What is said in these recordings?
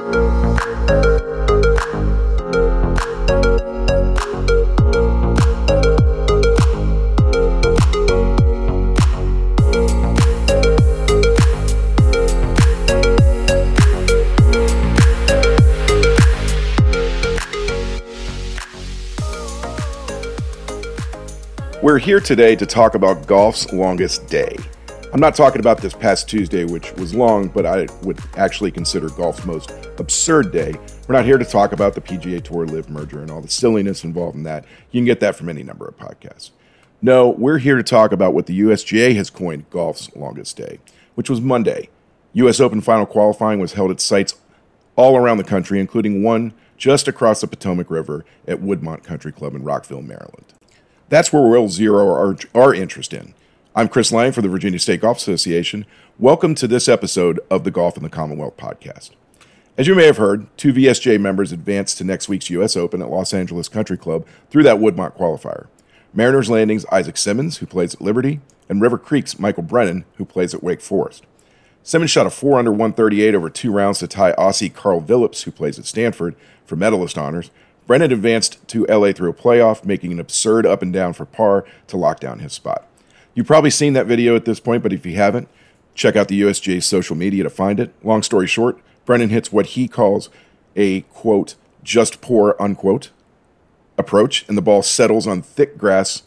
We're here today to talk about golf's longest day. I'm not talking about this past Tuesday, which was long, but I would actually consider golf's most absurd day. We're not here to talk about the PGA Tour LIV merger and all the silliness involved in that. You can get that from any number of podcasts. No, we're here to talk about what the USGA has coined golf's longest day, which was Monday. US Open final qualifying was held at sites all around the country, including one just across the Potomac River at Woodmont Country Club in Rockville, Maryland. That's where we'll zero our, our interest in. I'm Chris Lang for the Virginia State Golf Association. Welcome to this episode of the Golf in the Commonwealth podcast. As you may have heard, two VSGA members advanced to next week's U.S. Open at Los Angeles Country Club through that Woodmont qualifier. Mariners Landing's Isaac Simmons, who plays at Liberty, and River Creek's Michael Brennan, who plays at Wake Forest. Simmons shot a 4 under 138 over two rounds to tie Aussie Karl Vilips, who plays at Stanford, for medalist honors, Brennan advanced to LA through a playoff, making an absurd up and down for par to lock down his spot. You've probably seen that video at this point, but if you haven't, check out the USGA's social media to find it. Long story short, Brennan hits what he calls a quote, just poor unquote approach, and the ball settles on thick grass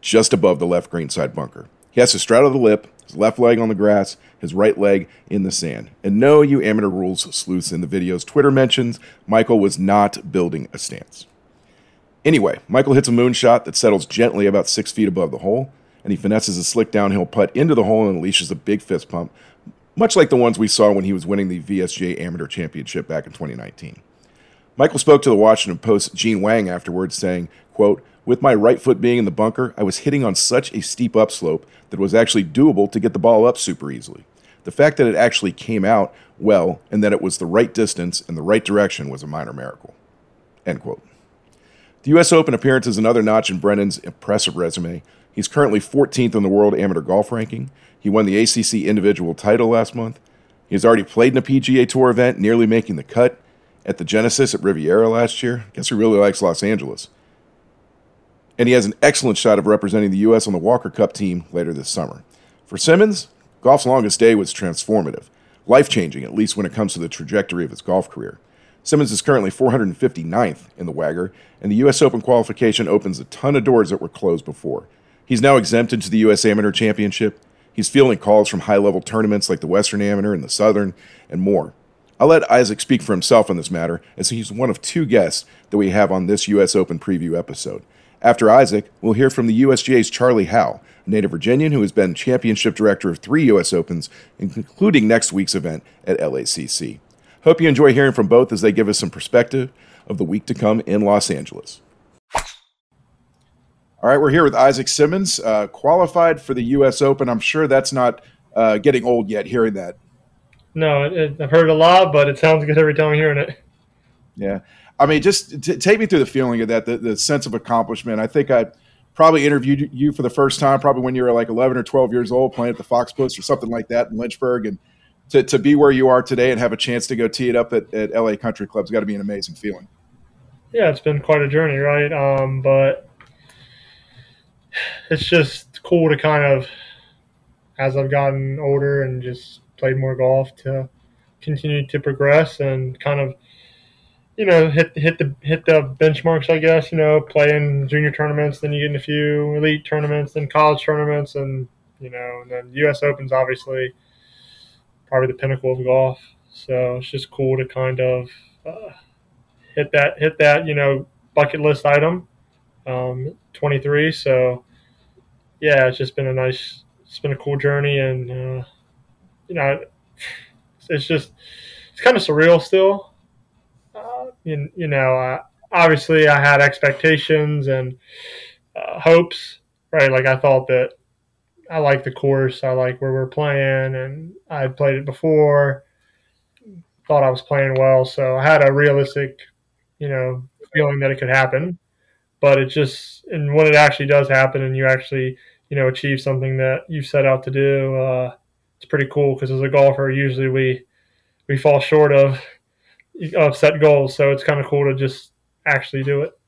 just above the left greenside bunker. He has to straddle the lip, his left leg on the grass, his right leg in the sand. And no, you amateur rules sleuths in the video's Twitter mentions Michael was not building a stance. Anyway, Michael hits a moonshot that settles gently about six feet above the hole, and he finesses a slick downhill putt into the hole and unleashes a big fist pump, much like the ones we saw when he was winning the VSGA Amateur Championship back in 2019. Michael spoke to the Washington Post's Gene Wang afterwards, saying, quote, with my right foot being in the bunker, I was hitting on such a steep upslope that it was actually doable to get the ball up super easily. The fact that it actually came out well and that it was the right distance and the right direction was a minor miracle. End quote. The U.S. Open appearance is another notch in Brennan's impressive resume. He's currently 14th in the world amateur golf ranking. He won the ACC individual title last month. He has already played in a PGA Tour event, nearly making the cut at the Genesis at Riviera last year. Guess he really likes Los Angeles and he has an excellent shot of representing the U.S. on the Walker Cup team later this summer. For Simmons, golf's longest day was transformative, life changing, at least when it comes to the trajectory of his golf career. Simmons is currently 459th in the WAGR, and the U.S. Open qualification opens a ton of doors that were closed before. He's now exempted to the U.S. Amateur Championship. He's fielding calls from high level tournaments like the Western Amateur and the Southern, and more. I'll let Isaac speak for himself on this matter, as he's one of two guests that we have on this U.S. Open preview episode. After Isaac, we'll hear from the USGA's Charlie Howe, a native Virginian who has been championship director of three U.S. Opens, including next week's event at LACC. Hope you enjoy hearing from both as they give us some perspective of the week to come in Los Angeles. All right, we're here with Isaac Simmons, uh, qualified for the U.S. Open. I'm sure that's not uh, getting old yet, hearing that. No, it, it, I've heard a lot, but it sounds good every time I'm hearing it. Yeah. I mean, just t- take me through the feeling of that, the, the sense of accomplishment. I think I probably interviewed you for the first time, probably when you were like 11 or 12 years old, playing at the Fox Post or something like that in Lynchburg. And to, to be where you are today and have a chance to go tee it up at, at LA Country Club's got to be an amazing feeling. Yeah, it's been quite a journey, right? Um, but it's just cool to kind of, as I've gotten older and just played more golf, to continue to progress and kind of – you know, hit hit the hit the benchmarks. I guess you know, playing junior tournaments, then you get in a few elite tournaments, then college tournaments, and you know, and then U.S. Open's obviously probably the pinnacle of golf. So it's just cool to kind of uh, hit that hit that you know bucket list item. Um, 23. So yeah, it's just been a nice, it's been a cool journey, and uh, you know, it's just it's kind of surreal still you, you know, uh, obviously I had expectations and uh, hopes, right? Like I thought that I like the course, I like where we're playing, and I had played it before. Thought I was playing well, so I had a realistic, you know, feeling that it could happen. But it just, and when it actually does happen, and you actually, you know, achieve something that you set out to do, uh, it's pretty cool. Because as a golfer, usually we we fall short of of set goals. So it's kind of cool to just actually do it.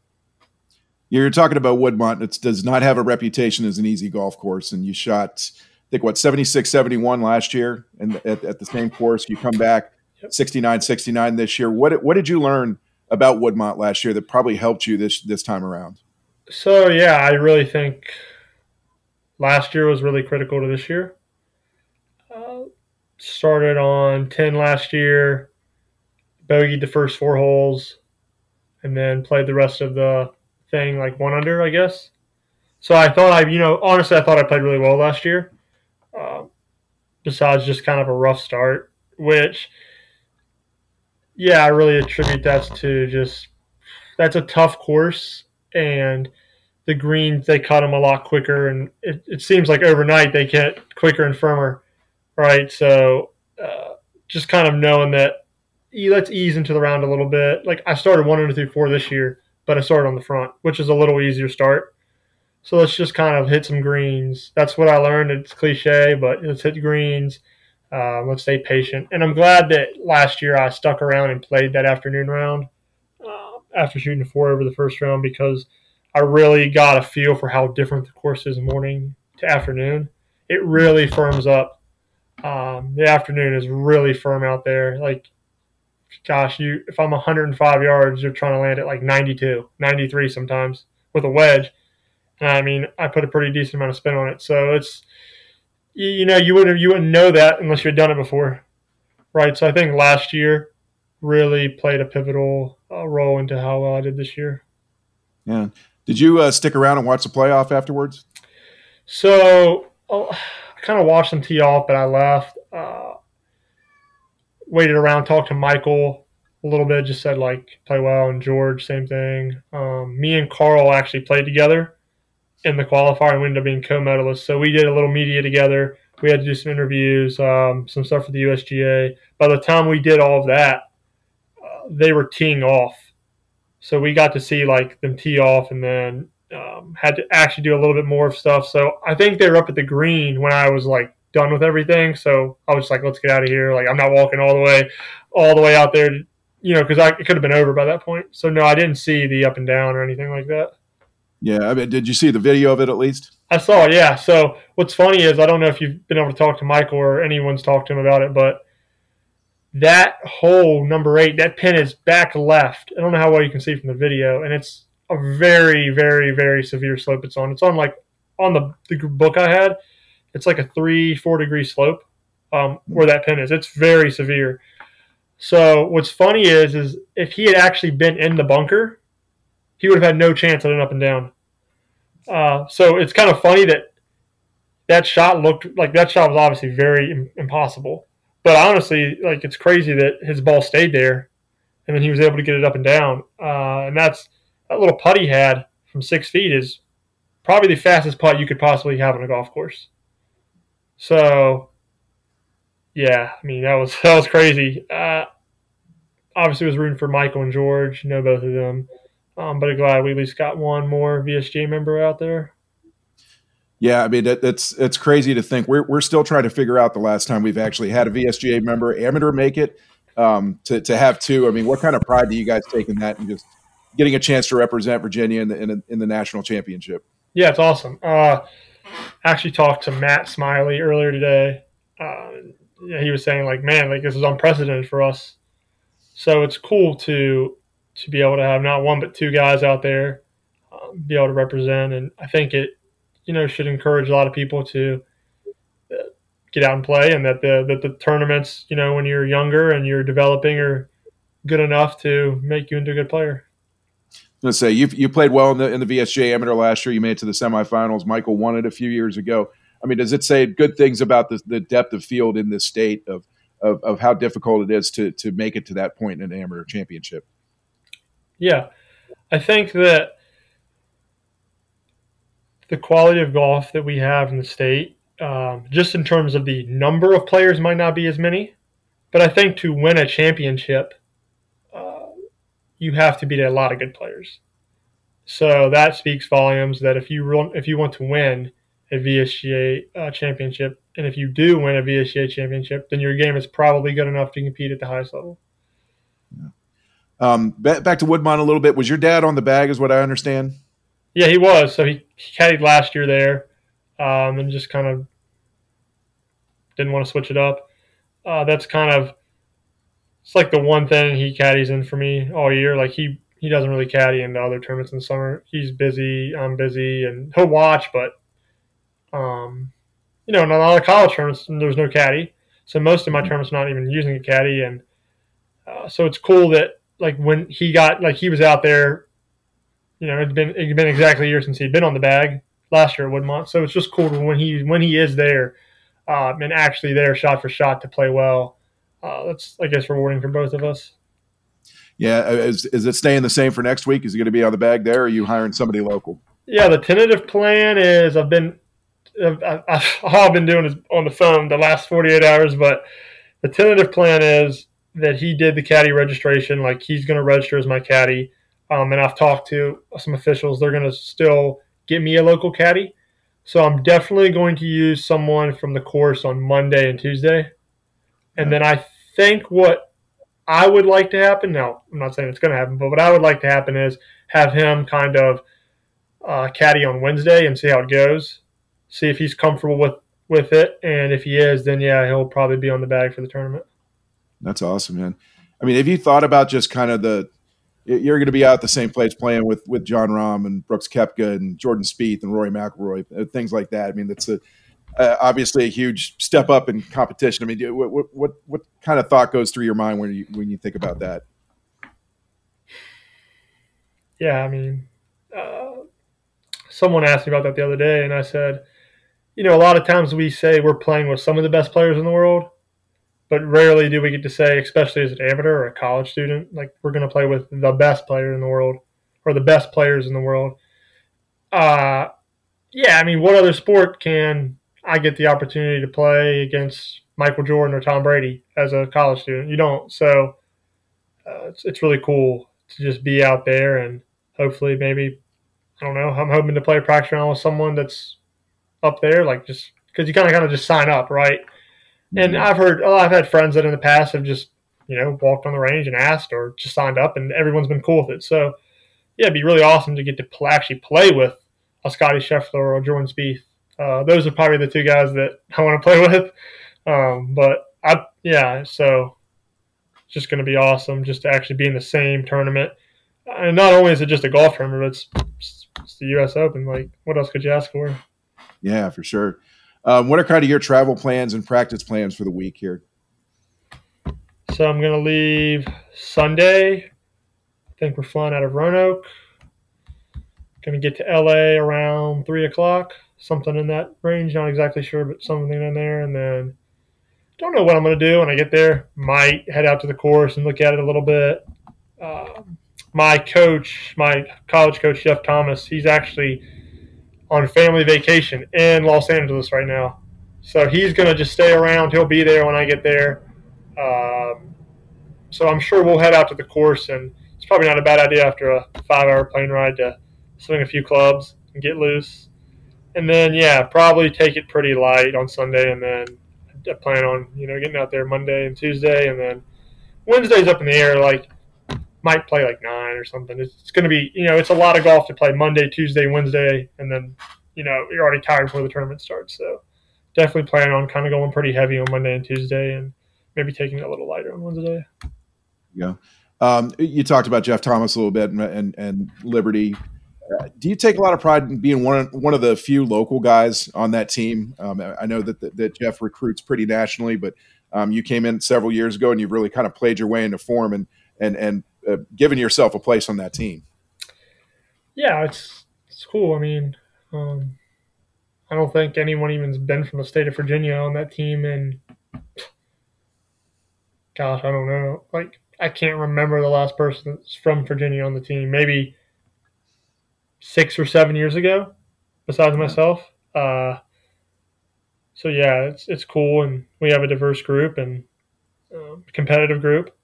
You're talking about Woodmont. It does not have a reputation as an easy golf course, and you shot, I think, what 76, 71 last year, and at, at the same course, you come back 69, 69 this year. What what did you learn about Woodmont last year that probably helped you this this time around? So yeah, I really think last year was really critical to this year. Uh, started on ten last year, bogeyed the first four holes, and then played the rest of the thing like one under, I guess. So I thought I, you know, honestly, I thought I played really well last year. Uh, besides just kind of a rough start, which, yeah, I really attribute that to just that's a tough course and the greens they cut them a lot quicker and it, it seems like overnight they get quicker and firmer right so uh, just kind of knowing that let's ease into the round a little bit like i started one under through four this year but I started on the front, which is a little easier start. So let's just kind of hit some greens. That's what I learned. It's cliche, but let's hit greens. Uh, let's stay patient. And I'm glad that last year I stuck around and played that afternoon round uh, after shooting four over the first round because I really got a feel for how different the course is morning to afternoon. It really firms up. Um, the afternoon is really firm out there. Like gosh, you if I'm 105 yards, you're trying to land at like 92, 93 sometimes with a wedge. And I mean, I put a pretty decent amount of spin on it, so it's you, know you wouldn't you wouldn't know that unless you had done it before, right? So I think last year really played a pivotal uh, role into how well I did this year. Yeah. Did you uh, stick around and watch the playoff afterwards? So oh, I kind of watched them tee off, but I left. Uh, waited around, talked to Michael a little bit, just said like play well, and George same thing. Um, me and Karl actually played together in the qualifier we ended up being co-medalists. So we did a little media together. We had to do some interviews, um, some stuff for the USGA. By the time we did all of that, uh, they were teeing off. So we got to see like them tee off and then um, had to actually do a little bit more of stuff. So I think they were up at the green when I was like done with everything. So I was like, let's get out of here. Like I'm not walking all the way, all the way out there, to, you know, because I it could have been over by that point. So no, I didn't see the up and down or anything like that. Yeah, I mean, did you see the video of it at least? I saw it. Yeah. So what's funny is I don't know if you've been able to talk to Michael or anyone's talked to him about it, but that hole number eight, that pin is back left. I don't know how well you can see from the video, and it's a very, very, very severe slope it's on. It's on like on the, the book I had it's like a three, four degree slope um, where that pin is. It's very severe. So what's funny is, is if he had actually been in the bunker, he would have had no chance at an up and down. Uh, so it's kind of funny that that shot looked like that shot was obviously very Im- impossible. But honestly, like it's crazy that his ball stayed there, and then he was able to get it up and down. Uh, and that's that little putt he had from six feet is probably the fastest putt you could possibly have on a golf course. So, yeah, I mean that was that was crazy. Uh, obviously, was rooting for Michael and George. know both of them, um, but I'm glad we at least got one more VSGA member out there. Yeah, I mean that, that's it's crazy to think we're we're still trying to figure out the last time we've actually had a VSGA member amateur make it. Um, to to have two, I mean, what kind of pride do you guys take in that and just getting a chance to represent Virginia in the in, in the national championship? Yeah, it's awesome. Uh, actually talked to Matt Smiley earlier today. Uh, yeah, he was saying like, man, like this is unprecedented for us. So it's cool to to be able to have not one but two guys out there um, be able to represent, and I think it you know should encourage a lot of people to uh, get out and play, and that the that the tournaments you know when you're younger and you're developing are good enough to make you into a good player. Let's say you you played well in the in the VSGA amateur last year. You made it to the semifinals. Michael won it a few years ago. I mean, does it say good things about the, the depth of field in this state of, of of how difficult it is to to make it to that point in an amateur championship? Yeah, I think that the quality of golf that we have in the state, um, just in terms of the number of players, might not be as many, but I think to win a championship you have to beat a lot of good players. So that speaks volumes that if you run, if you want to win a VSGA uh, championship, and if you do win a VSGA championship, then your game is probably good enough to compete at the highest level. Yeah. Um, back, to Woodmont a little bit. Was your dad on the bag, is what I understand? Yeah, he was. So he, he caddied last year there, um, and just kind of didn't want to switch it up. Uh, that's kind of it's like the one thing he caddies in for me all year. Like he he doesn't really caddy into other tournaments in the summer. He's busy. I'm busy, and he'll watch, but um, you know, in a lot of college tournaments, there's no caddy. So most of my tournaments not even using a caddy, and uh, so it's cool that like when he got like he was out there, you know, it'd been it'd been exactly a year since he'd been on the bag last year at Woodmont. So it's just cool when he when he is there um, and actually there shot for shot to play well. Uh, that's I guess rewarding for both of us. Yeah, uh, is, is it staying the same for next week? Is he going to be on the bag there? Or are you hiring somebody local? Yeah, the tentative plan is I've been I've, I've, all I've been doing is on the phone the last 48 hours, but the tentative plan is that he did the caddy registration. Like he's going to register as my caddy. Um, and I've talked to some officials. They're going to still get me a local caddy. So I'm definitely going to use someone from the course on Monday and Tuesday. And then I think what I would like to happen, now I'm not saying it's going to happen, but what I would like to happen is have him kind of uh, caddy on Wednesday and see how it goes. See if he's comfortable with, with it. And if he is, then yeah, he'll probably be on the bag for the tournament. That's awesome, man. I mean, have you thought about just kind of the you're going to be out the same place playing with with Jon Rahm and Brooks Koepka and Jordan Spieth and Rory McIlroy, uh, things like that. I mean, that's a uh, obviously a huge step up in competition. I mean, what, what what kind of thought goes through your mind when you when you think about that? Yeah, I mean, uh, someone asked me about that the other day, and I said, you know, a lot of times we say we're playing with some of the best players in the world, but rarely do we get to say, especially as an amateur or a college student, like we're going to play with the best player in the world or the best players in the world. Uh, yeah, I mean, what other sport can I get the opportunity to play against Michael Jordan or Tom Brady as a college student? You don't. So uh, it's, it's really cool to just be out there and hopefully maybe, I don't know, I'm hoping to play a practice round with someone that's up there, like just because you kind of kind of just sign up, right? And I've heard, oh, I've had friends that in the past have just, you know, walked on the range and asked or just signed up, and everyone's been cool with it. So, yeah, it'd be really awesome to get to pl- actually play with a Scottie Scheffler or a Jordan Spieth. Uh, those are probably the two guys that I want to play with. Um, but I, yeah, so it's just going to be awesome just to actually be in the same tournament. And not only is it just a golf tournament, but it's, it's the U.S. Open. Like, what else could you ask for? Yeah, for sure. Um, what are kind of your travel plans and practice plans for the week here? So I'm going to leave Sunday. I think we're flying out of Roanoke. Going to get to LA around three o'clock, something in that range. Not exactly sure, but something in there. And then don't know what I'm going to do when I get there. Might head out to the course and look at it a little bit. Uh, my coach, my college coach Jeff Thomas, he's actually on family vacation in Los Angeles right now. So he's going to just stay around. He'll be there when I get there. Um, so I'm sure we'll head out to the course, and it's probably not a bad idea after a five-hour plane ride to swing a few clubs and get loose. And then, yeah, probably take it pretty light on Sunday, and then I plan on you know getting out there Monday and Tuesday, and then Wednesday's up in the air. Like might play like nine or something. It's, it's going to be, you know, it's a lot of golf to play Monday, Tuesday, Wednesday, and then, you know, you're already tired before the tournament starts. So definitely plan on kind of going pretty heavy on Monday and Tuesday and maybe taking it a little lighter on Wednesday. Yeah. Um, you talked about Jeff Thomas a little bit and, and, and Liberty. Uh, do you take a lot of pride in being one of, one of the few local guys on that team? Um, I know that, that, that Jeff recruits pretty nationally, but um, you came in several years ago and you've really kind of played your way into form and and and uh, giving yourself a place on that team. Yeah, it's it's cool. I mean, um, I don't think anyone even's been from the state of Virginia on that team, and gosh, I don't know. Like, I can't remember the last person that's from Virginia on the team. Maybe six or seven years ago, besides myself. Uh, so yeah, it's it's cool, and we have a diverse group and uh, competitive group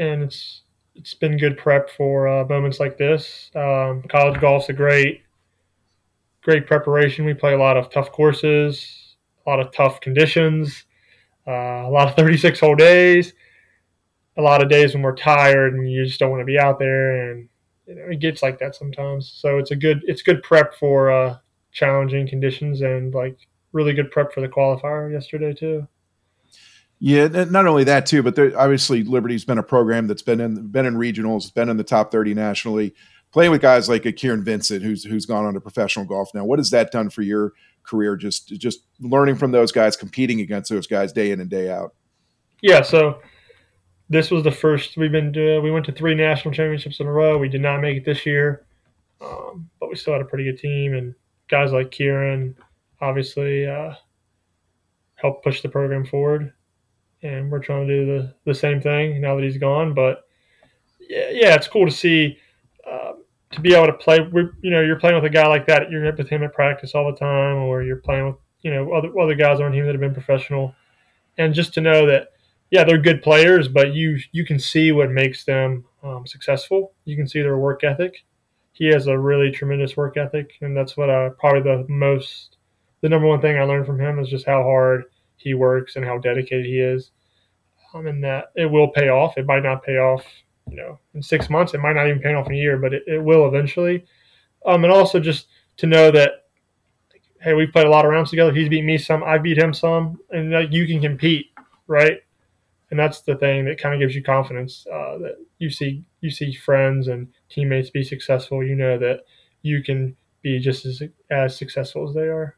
and it's it's been good prep for uh, moments like this. Um, college golf's a great great preparation. We play a lot of tough courses, a lot of tough conditions, uh, a lot of 36 hole days, a lot of days when we're tired and you just don't want to be out there, and you know, it gets like that sometimes. So it's a good it's good prep for uh, challenging conditions and like really good prep for the qualifier yesterday too. Yeah, not only that too, but there, obviously Liberty's been a program that's been in been in regionals, been in the top thirty nationally, playing with guys like Kieran Vincent, who's who's gone on to professional golf now. What has that done for your career? Just just learning from those guys, competing against those guys day in and day out. Yeah, so this was the first we've been to, we went to three national championships in a row. We did not make it this year, um, but we still had a pretty good team and guys like Kieran obviously uh, helped push the program forward. And we're trying to do the, the same thing now that he's gone. But yeah, yeah it's cool to see uh, to be able to play. You know, you're playing with a guy like that. You're with him at practice all the time, or you're playing with you know other other guys on team that have been professional, and just to know that yeah, they're good players, but you you can see what makes them um, successful. You can see their work ethic. He has a really tremendous work ethic, and that's what I probably the most the number one thing I learned from him is just how hard he works and how dedicated he is. Um, and that it will pay off. It might not pay off, you know, in six months. It might not even pay off in a year, but it, it will eventually. Um, and also just to know that, hey, we've played a lot of rounds together. He's beat me some. I beat him some, and like you can compete, right? and that's the thing that kind of gives you confidence uh, that you see you see friends and teammates be successful. You know that you can be just as as successful as they are.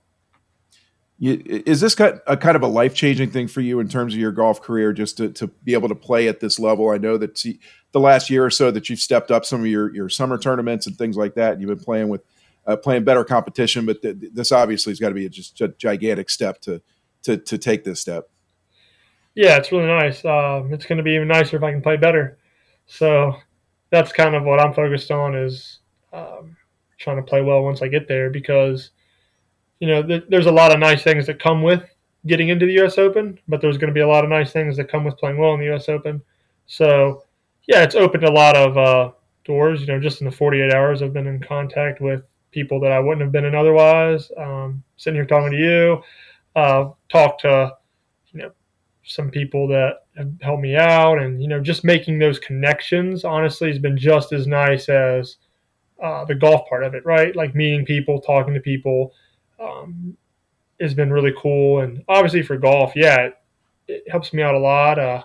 Is this a kind of a life changing thing for you in terms of your golf career, just to, to be able to play at this level? I know that the last year or so that you've stepped up some of your, your summer tournaments and things like that. And you've been playing with uh, playing better competition, but th- this obviously has got to be a, just a gigantic step to to to take this step. Yeah, it's really nice. Um, it's going to be even nicer if I can play better. So that's kind of what I'm focused on is um, trying to play well once I get there because you know th- there's a lot of nice things that come with getting into the U.S. Open, but there's going to be a lot of nice things that come with playing well in the U.S. Open. So yeah, it's opened a lot of uh, doors. You know, just in the 48 hours, I've been in contact with people that I wouldn't have been in otherwise. Um, sitting here talking to you, uh, talk to you know some people that have helped me out, and you know, just making those connections honestly has been just as nice as uh, the golf part of it, right? Like meeting people, talking to people, um, has been really cool. And obviously for golf, yeah, it, it helps me out a lot. Uh,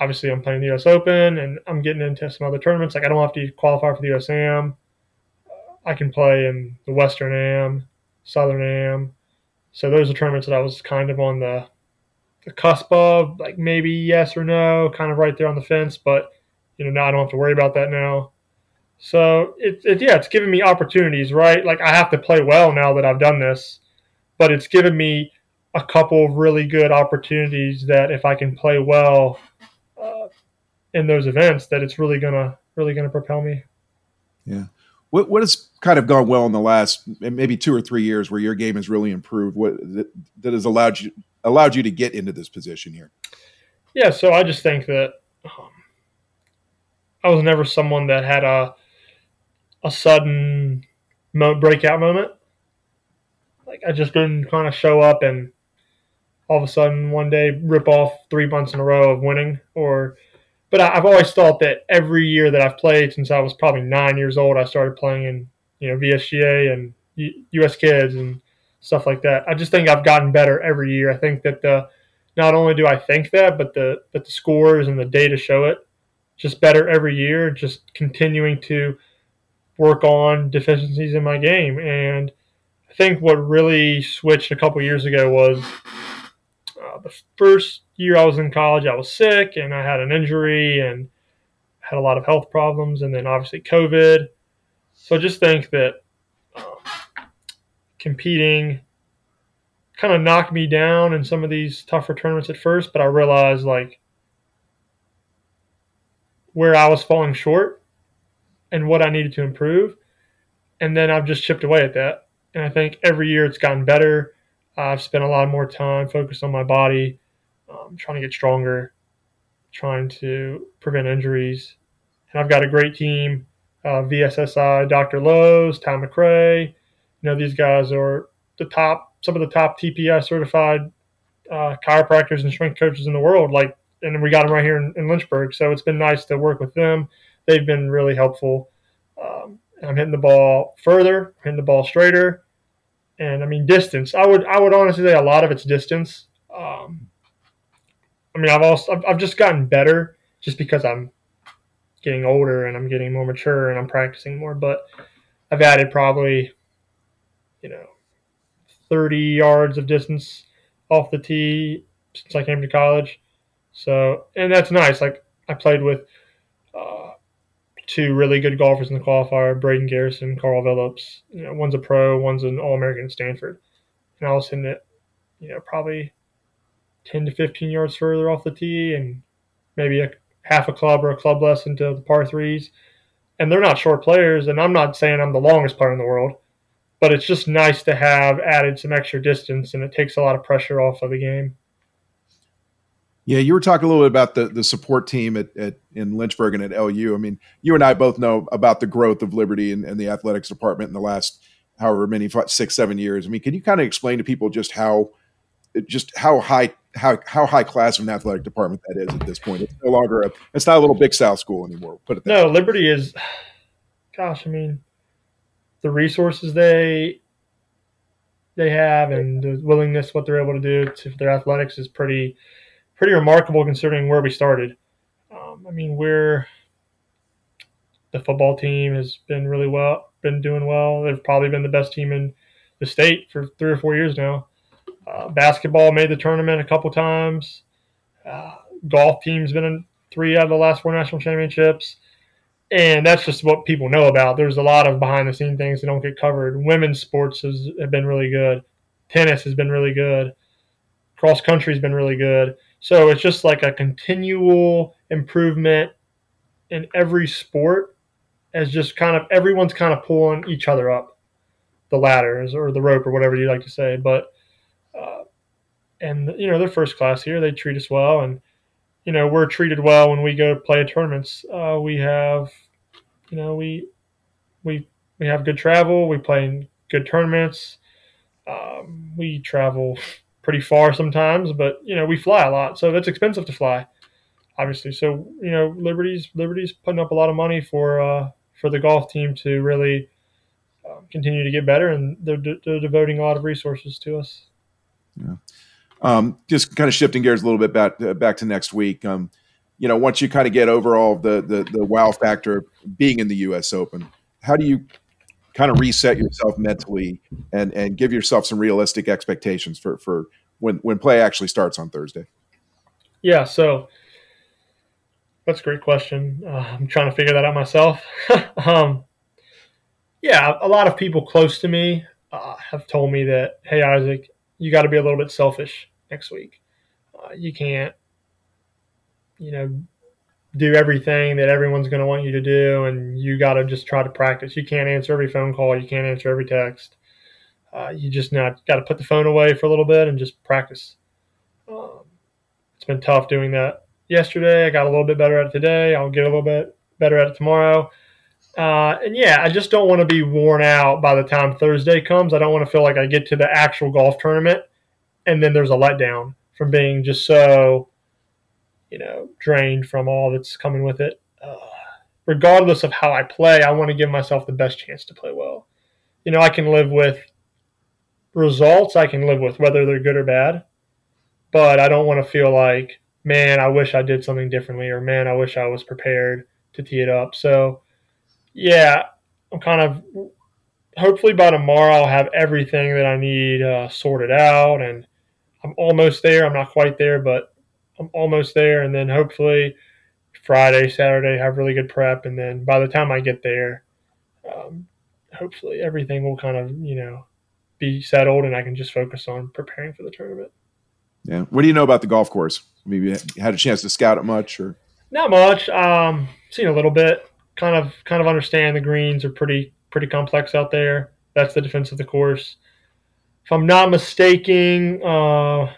obviously, I'm playing the U.S. Open, and I'm getting into some other tournaments. Like I don't have to qualify for the U.S. Am. I can play in the Western Am, Southern Am. So those are tournaments that I was kind of on the the cusp of like maybe yes or no, kind of right there on the fence. But you know, now I don't have to worry about that now. So it's it, yeah, it's given me opportunities, right? Like I have to play well now that I've done this, but it's given me a couple of really good opportunities that if I can play well uh, in those events, that it's really gonna really gonna propel me. Yeah. What what has kind of gone well in the last maybe two or three years where your game has really improved? What that, that has allowed you allowed you to get into this position here? Yeah, so I just think that um, I was never someone that had a a sudden mo- breakout moment. Like I just didn't kind of show up and all of a sudden one day rip off three months in a row of winning. Or, but I, I've always thought that every year that I've played since I was probably nine years old, I started playing in you know VSGA and U- U.S. Kids and stuff like that. I just think I've gotten better every year. I think that the not only do I think that, but the but the scores and the data show it. Just better every year. Just continuing to work on deficiencies in my game. And I think what really switched a couple years ago was uh, the first year I was in college, I was sick and I had an injury and had a lot of health problems, and then obviously COVID. So I just think that um, competing kind of knocked me down in some of these tougher tournaments at first, but I realized like where I was falling short and what I needed to improve. And then I've just chipped away at that. And I think every year it's gotten better. I've spent a lot more time focused on my body, um, trying to get stronger, trying to prevent injuries. And I've got a great team uh, VSSI, Dr. Lowe's, Tom McRae. You know, these guys are the top, some of the top TPI certified uh, chiropractors and strength coaches in the world. Like, and we got them right here in, in, Lynchburg. So it's been nice to work with them. They've been really helpful. Um, I'm hitting the ball further, hitting the ball straighter, and I mean distance. I would I would honestly say a lot of it's distance. Um, I mean I've also I've, I've just gotten better just because I'm getting older and I'm getting more mature and I'm practicing more. But I've added probably you know 30 yards of distance off the tee since I came to college. So, and that's nice. Like I played with uh, two really good golfers in the qualifier: Braden Garrison, Karl Vilips. You know, one's a pro, one's an All-American at Stanford, and I was hitting it, you know, probably 10 to 15 yards further off the tee, and maybe a half a club or a club less into the par threes. And they're not short players, and I'm not saying I'm the longest player in the world, but it's just nice to have added some extra distance, and it takes a lot of pressure off of the game. Yeah, you were talking a little bit about the the support team at, at in Lynchburg and at LU. I mean, you and I both know about the growth of Liberty and, and the athletics department in the last however many six seven years. I mean, can you kind of explain to people just how just how high how how high class of an athletic department that is at this point? It's no longer a it's not a little big South school anymore. Put it no, way. Liberty is. Gosh, I mean, the resources they they have and the willingness what they're able to do to their athletics is pretty pretty remarkable considering where we started. Um, I mean, we're the football team has been really well, been doing well. They've probably been the best team in the state for three or four years now. Uh, basketball made the tournament a couple times. Uh, golf team's been in three out of the last four national championships and that's just what people know about. There's a lot of behind the scene things that don't get covered. Women's sports has have been really good. Tennis has been really good. Cross country has been really good. So it's just like a continual improvement in every sport as just kind of everyone's kind of pulling each other up the ladders or the rope or whatever you like to say. But uh, and you know they're first class here. They treat us well and you know we're treated well when we go play tournaments. Uh, we have, you know, we we we have good travel. We play in good tournaments. Um, we travel pretty far sometimes, but you know we fly a lot, so it's expensive to fly, obviously. So you know Liberty's Liberty's putting up a lot of money for uh, for the golf team to really uh, continue to get better, and they're, they're devoting a lot of resources to us. Yeah. Um, just kind of shifting gears a little bit back uh, back to next week. Um, you know, once you kind of get over all the, the the wow factor of being in the U.S. Open, how do you kind of reset yourself mentally and and give yourself some realistic expectations for for when when play actually starts on Thursday? Yeah, so that's a great question. Uh, I'm trying to figure that out myself. um, yeah, a lot of people close to me uh, have told me that, hey, Isaac, you got to be a little bit selfish next week. Uh, you can't, you know, do everything that everyone's going to want you to do, and you got to just try to practice. You can't answer every phone call. You can't answer every text. Uh, you just not got to put the phone away for a little bit and just practice. Um, it's been tough doing that yesterday. I got a little bit better at it today. I'll get a little bit better at it tomorrow. Uh, and yeah, I just don't want to be worn out by the time Thursday comes. I don't want to feel like I get to the actual golf tournament and then there's a letdown from being just so, you know, drained from all that's coming with it. Uh, regardless of how I play, I want to give myself the best chance to play well. You know, I can live with results, I can live with whether they're good or bad, but I don't want to feel like, man, I wish I did something differently, or man, I wish I was prepared to tee it up. So, yeah, I'm kind of hopefully by tomorrow I'll have everything that I need uh, sorted out and I'm almost there. I'm not quite there, but I'm almost there. And then hopefully Friday, Saturday, have really good prep. And then by the time I get there, um, hopefully everything will kind of, you know, be settled and I can just focus on preparing for the tournament. Yeah. What do you know about the golf course? Maybe you had a chance to scout it much or? Not much. Um, seen a little bit. Kind of, kind of understand the greens are pretty, pretty complex out there. That's the defense of the course if I'm not mistaken, uh,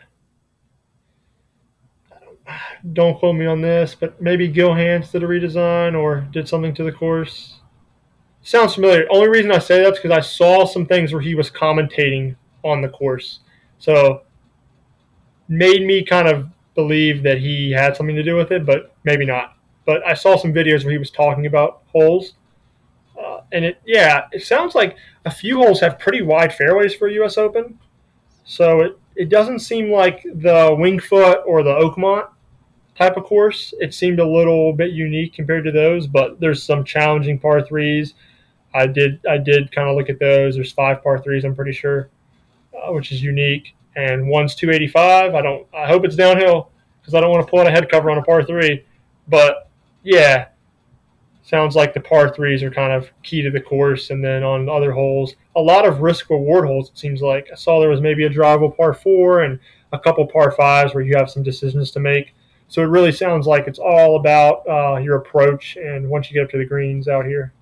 don't quote me on this, but maybe Gil Hanse did a redesign or did something to the course. Sounds familiar. Only reason I say that's because I saw some things where he was commentating on the course, so made me kind of believe that he had something to do with it, but maybe not. But I saw some videos where he was talking about holes, uh, and it yeah, it sounds like a few holes have pretty wide fairways for U.S. Open, so it it doesn't seem like the Winged Foot or the Oakmont type of course. It seemed a little bit unique compared to those, but there's some challenging par threes. I did I did kind of look at those. There's five par threes, I'm pretty sure, uh, which is unique. And one's 285. I don't. I hope it's downhill because I don't want to pull out a head cover on a par three. But yeah, sounds like the par threes are kind of key to the course. And then on other holes, a lot of risk reward holes. It seems like I saw there was maybe a drivable par four and a couple par fives where you have some decisions to make. So it really sounds like it's all about uh, your approach and once you get up to the greens out here.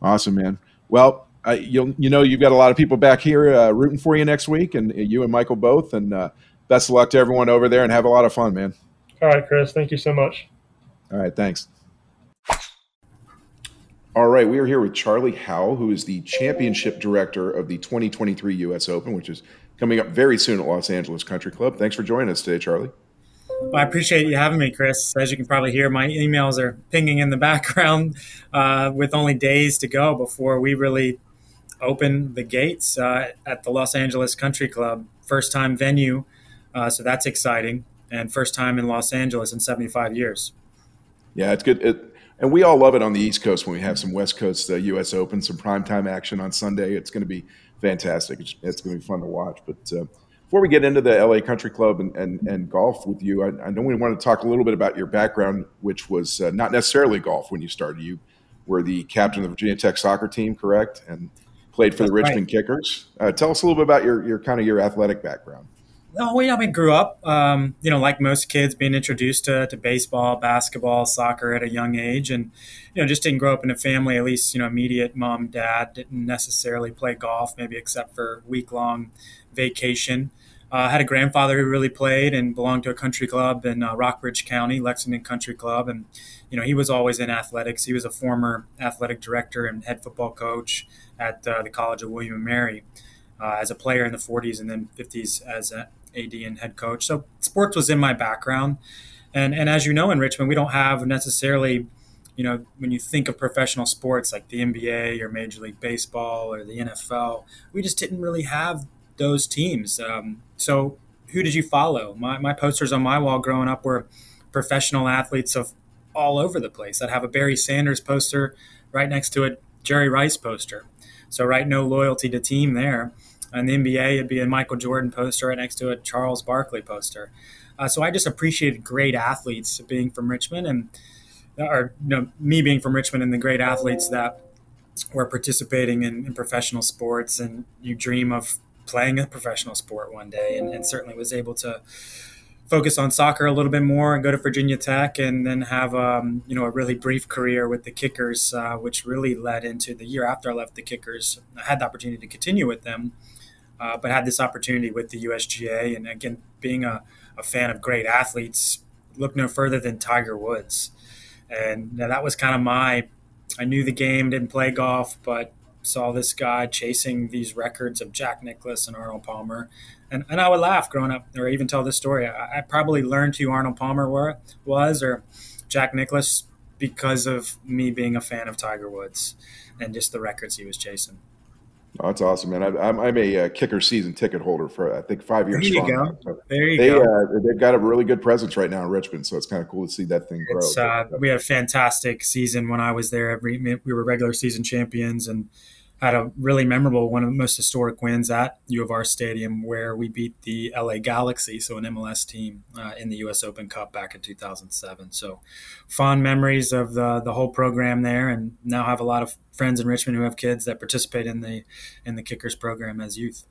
Awesome, man. Well, uh, you you know you've got a lot of people back here uh, rooting for you next week, and you and Michael both. And uh, best of luck to everyone over there, and have a lot of fun, man. All right, Chris. Thank you so much. All right, thanks. All right, we are here with Charlie Howe, who is the championship director of the 2023 U.S. Open, which is coming up very soon at Los Angeles Country Club. Thanks for joining us today, Charlie. Well, I appreciate you having me, Chris. As you can probably hear, my emails are pinging in the background uh, with only days to go before we really open the gates uh, at the Los Angeles Country Club. First time venue, uh, so that's exciting, and first time in Los Angeles in 75 years. Yeah, it's good. It, and we all love it on the East Coast when we have some West Coast uh, U.S. Open, some primetime action on Sunday. It's going to be fantastic. It's, it's going to be fun to watch. But uh, before we get into the LA Country Club and, and, and golf with you, I, I know we want to talk a little bit about your background, which was uh, not necessarily golf when you started. You were the captain of the Virginia Tech soccer team, correct? And played for That's the Richmond right. Kickers. Uh, tell us a little bit about your, your kind of your athletic background. Oh, well, yeah, we grew up, um, you know, like most kids, being introduced to, to baseball, basketball, soccer at a young age, and you know, just didn't grow up in a family. At least, you know, immediate mom, dad didn't necessarily play golf, maybe except for week long vacation. Uh, I had a grandfather who really played and belonged to a country club in uh, Rockbridge County, Lexington Country Club, and you know he was always in athletics. He was a former athletic director and head football coach at uh, the College of William and Mary as a player in the 40s and then 50s as an AD and head coach. So sports was in my background, and and as you know, in Richmond, we don't have necessarily you know, when you think of professional sports like the NBA or Major League Baseball or the NFL, we just didn't really have those teams. Um, so, who did you follow? My, my posters on my wall growing up were professional athletes of all over the place. I'd have a Barry Sanders poster right next to a Jerry Rice poster. So, right, no loyalty to team there. And the NBA, it'd be a Michael Jordan poster right next to a Charles Barkley poster. Uh, so I just appreciated great athletes being from Richmond and, or you know, me being from Richmond and the great athletes that were participating in, in professional sports. And you dream of playing a professional sport one day, and, and, certainly was able to focus on soccer a little bit more and go to Virginia Tech, and then have um, you know a really brief career with the Kickers, uh, which really led into the year after I left the Kickers. I had the opportunity to continue with them, uh, but had this opportunity with the USGA, and again being a, a fan of great athletes, look no further than Tiger Woods, and that was kind of my. I knew the game, didn't play golf, but saw this guy chasing these records of Jack Nicklaus and Arnold Palmer. And, and I would laugh growing up, or even tell this story. I, I probably learned who Arnold Palmer were, was or Jack Nicklaus because of me being a fan of Tiger Woods and just the records he was chasing. Oh, that's awesome, man. I, am I'm a uh, kicker season ticket holder for I think five years. There you strong. go. There you they, go. Uh, they've got a really good presence right now in Richmond, so it's kind of cool to see that thing grow. Uh, we had a fantastic season when I was there. Every we were regular season champions, and had a really memorable one of the most historic wins at U of R Stadium where we beat the LA Galaxy, so an MLS team uh, in the U.S. Open Cup back in 2007. So fond memories of the the whole program there, and now have a lot of friends in Richmond who have kids that participate in the in the Kickers program as youth.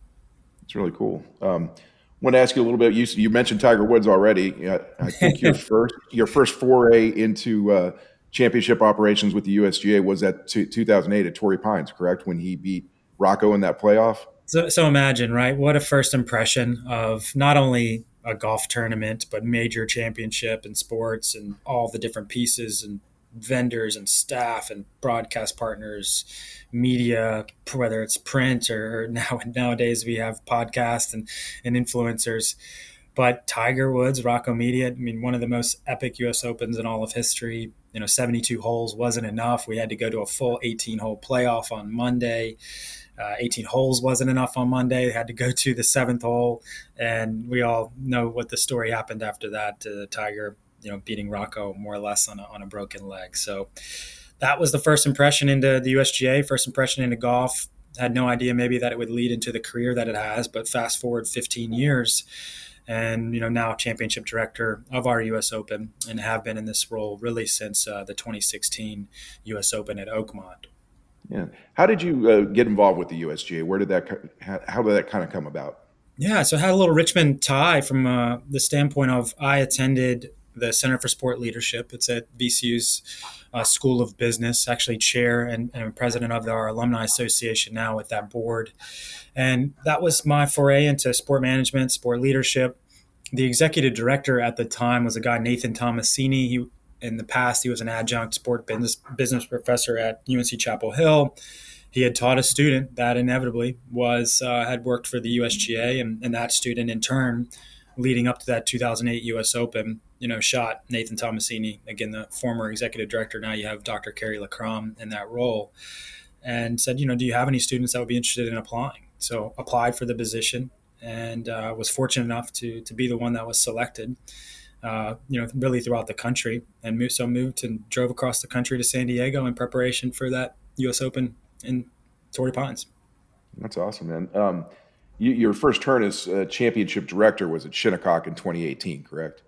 It's really cool. Um, I want to ask you a little bit. You, you mentioned Tiger Woods already. I think your first your first foray into uh, championship operations with the USGA was at 2008 at Torrey Pines, correct? When he beat Rocco in that playoff. So, so imagine, right? What a first impression of not only a golf tournament, but major championship and sports and all the different pieces and vendors and staff and broadcast partners, media, whether it's print or now nowadays we have podcasts and, and influencers But Tiger Woods, Rocco Mediate, I mean, one of the most epic U.S. Opens in all of history. You know, 72 holes wasn't enough. We had to go to a full 18 hole playoff on Monday. Uh, 18 holes wasn't enough on Monday. They had to go to the seventh hole, and we all know what the story happened after that. Uh, Tiger, you know, beating Rocco more or less on a, on a broken leg. So that was the first impression into the USGA, first impression into golf. Had no idea maybe that it would lead into the career that it has, but fast forward 15 years and you know now championship director of our U.S. Open, and have been in this role really since uh, the 2016 U.S. Open at Oakmont. Yeah, how did you uh, get involved with the USGA? Where did that how did that kind of come about? Yeah, so I had a little Richmond tie from uh, the standpoint of I attended the Center for Sport Leadership. It's at VCU's uh, School of Business, actually chair and, and, president of our alumni association now with that board. And that was my foray into sport management, sport leadership. The executive director at the time was a guy, Nathan Tomasini. He, in the past, he was an adjunct sport business, business professor at UNC Chapel Hill. He had taught a student that inevitably was uh, had worked for the USGA, and, and that student in turn, leading up to that 2008 U.S. Open, you know, shot Nathan Tomasini, again, the former executive director. Now you have Dr. Kerry LaCrom in that role, and said, you know, do you have any students that would be interested in applying? So applied for the position and uh, was fortunate enough to to be the one that was selected. Uh, you know, really throughout the country, and moved, so moved and drove across the country to San Diego in preparation for that U.S. Open in Torrey Pines. That's awesome, man. Um, you, your first turn as uh, championship director was at Shinnecock in 2018, correct?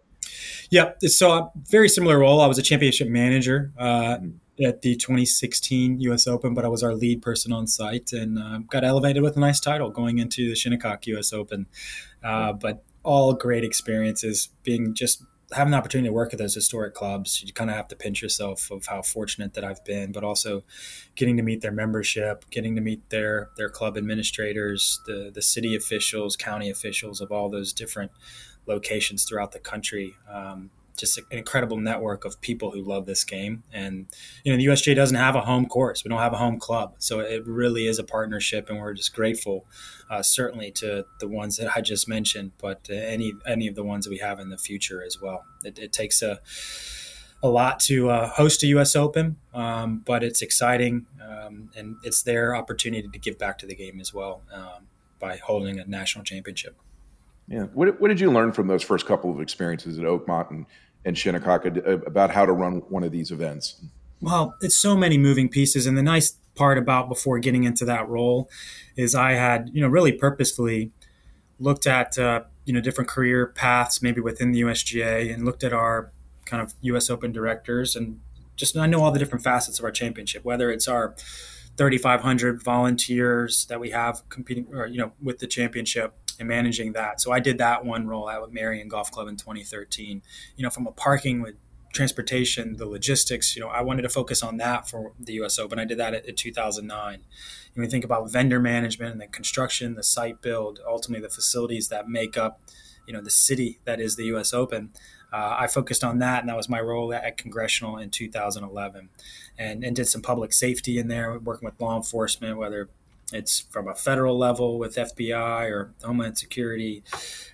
Yeah, so a very similar role. I was a championship manager uh, at the 2016 U.S. Open, but I was our lead person on site and uh, got elevated with a nice title going into the Shinnecock U.S. Open. Uh, but all great experiences, being just having the opportunity to work at those historic clubs. You kind of have to pinch yourself of how fortunate that I've been, but also getting to meet their membership, getting to meet their their club administrators, the the city officials, county officials of all those different locations throughout the country. Um, just an incredible network of people who love this game. And, you know, the USGA doesn't have a home course. We don't have a home club. So it really is a partnership. And we're just grateful, uh, certainly to the ones that I just mentioned, but any, any of the ones that we have in the future as well. It, it takes a, a lot to uh, host a U.S. Open, um, but it's exciting um, and it's their opportunity to give back to the game as well um, by holding a national championship. Yeah. What, what did you learn from those first couple of experiences at Oakmont and, and Shinnecock about how to run one of these events? Well, it's so many moving pieces. And the nice part about before getting into that role is I had, you know, really purposefully looked at, uh, you know, different career paths, maybe within the USGA, and looked at our kind of U.S. Open directors and just I know all the different facets of our championship, whether it's our 3,500 volunteers that we have competing, or you know, with the championship, and managing that. So I did that one role with Merion Golf Club in 2013. You know, from a parking with transportation, the logistics, you know, I wanted to focus on that for the US Open. I did that at, at 2009. And we think about vendor management and the construction, the site build, ultimately the facilities that make up, you know, the city that is the US Open. Uh, I focused on that, and that was my role at Congressional in 2011, and, and did some public safety in there, working with law enforcement, whether it's from a federal level with FBI or Homeland Security,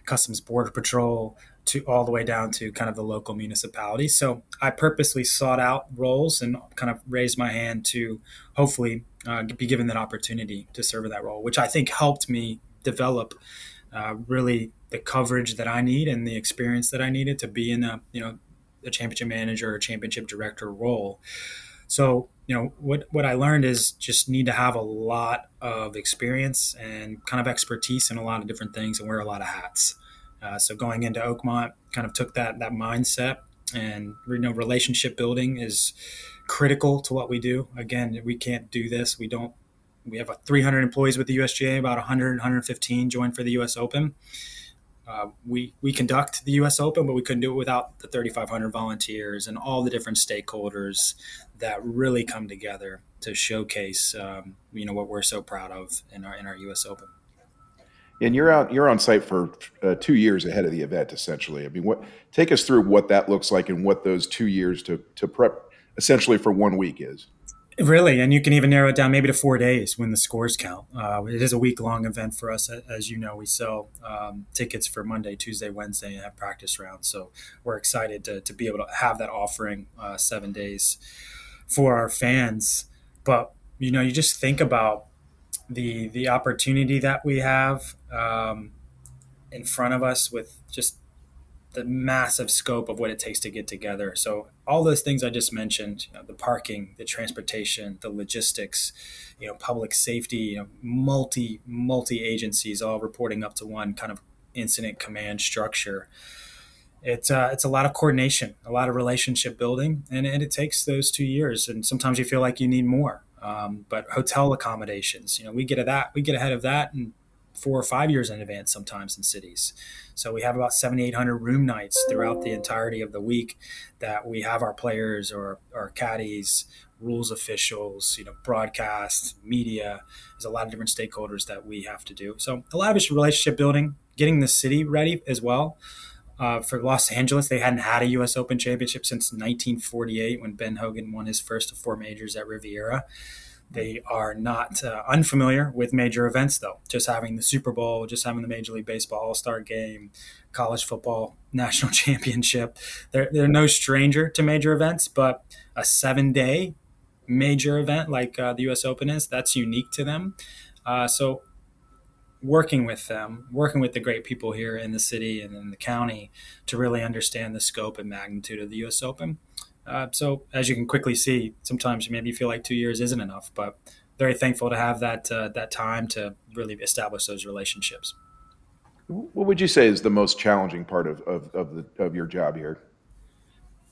Customs Border Patrol, to all the way down to kind of the local municipality. So I purposely sought out roles and kind of raised my hand to hopefully uh, be given that opportunity to serve in that role, which I think helped me develop uh, really the coverage that I need and the experience that I needed to be in a you know a championship manager or championship director role. So you know what what I learned is just need to have a lot of experience and kind of expertise in a lot of different things and wear a lot of hats. Uh, so going into Oakmont, kind of took that that mindset and you know relationship building is critical to what we do. Again, we can't do this. We don't. We have 300 employees with the USGA, about 100, 115 joined for the US Open. Uh, we we conduct the U.S. Open, but we couldn't do it without the 3,500 volunteers and all the different stakeholders that really come together to showcase, um, you know, what we're so proud of in our in our U.S. Open. And you're out you're on site for uh, two years ahead of the event, essentially. I mean, what take us through what that looks like and what those two years to to prep essentially for one week is. Really, and you can even narrow it down maybe to four days when the scores count. Uh, it is a week long event for us, as you know. We sell um, tickets for Monday, Tuesday, Wednesday, and have practice rounds. So we're excited to, to be able to have that offering uh, seven days for our fans. But you know, you just think about the the opportunity that we have um, in front of us with just the massive scope of what it takes to get together. So all those things I just mentioned, you know, the parking, the transportation, the logistics, you know, public safety, you know, multi multi agencies all reporting up to one kind of incident command structure. It's uh, it's a lot of coordination, a lot of relationship building, and, and it takes those two years. And sometimes you feel like you need more. Um, but hotel accommodations, you know, we get at that, we get ahead of that, and four or five years in advance sometimes in cities. So we have about 7,800 room nights throughout the entirety of the week that we have our players or our caddies, rules officials, you know, broadcast, media. There's a lot of different stakeholders that we have to do. So a lot of it's relationship building, getting the city ready as well. Uh, for Los Angeles, they hadn't had a U.S. Open championship since 1948 when Ben Hogan won his first of four majors at Riviera. They are not uh, unfamiliar with major events, though. Just having the Super Bowl, just having the Major League Baseball All Star Game, college football national championship. They're, they're no stranger to major events, but a seven day major event like uh, the US Open is, that's unique to them. Uh, so, working with them, working with the great people here in the city and in the county to really understand the scope and magnitude of the US Open uh, so as you can quickly see, sometimes maybe you feel like two years isn't enough, but very thankful to have that uh, that time to really establish those relationships. What would you say is the most challenging part of of, of, the, of your job here?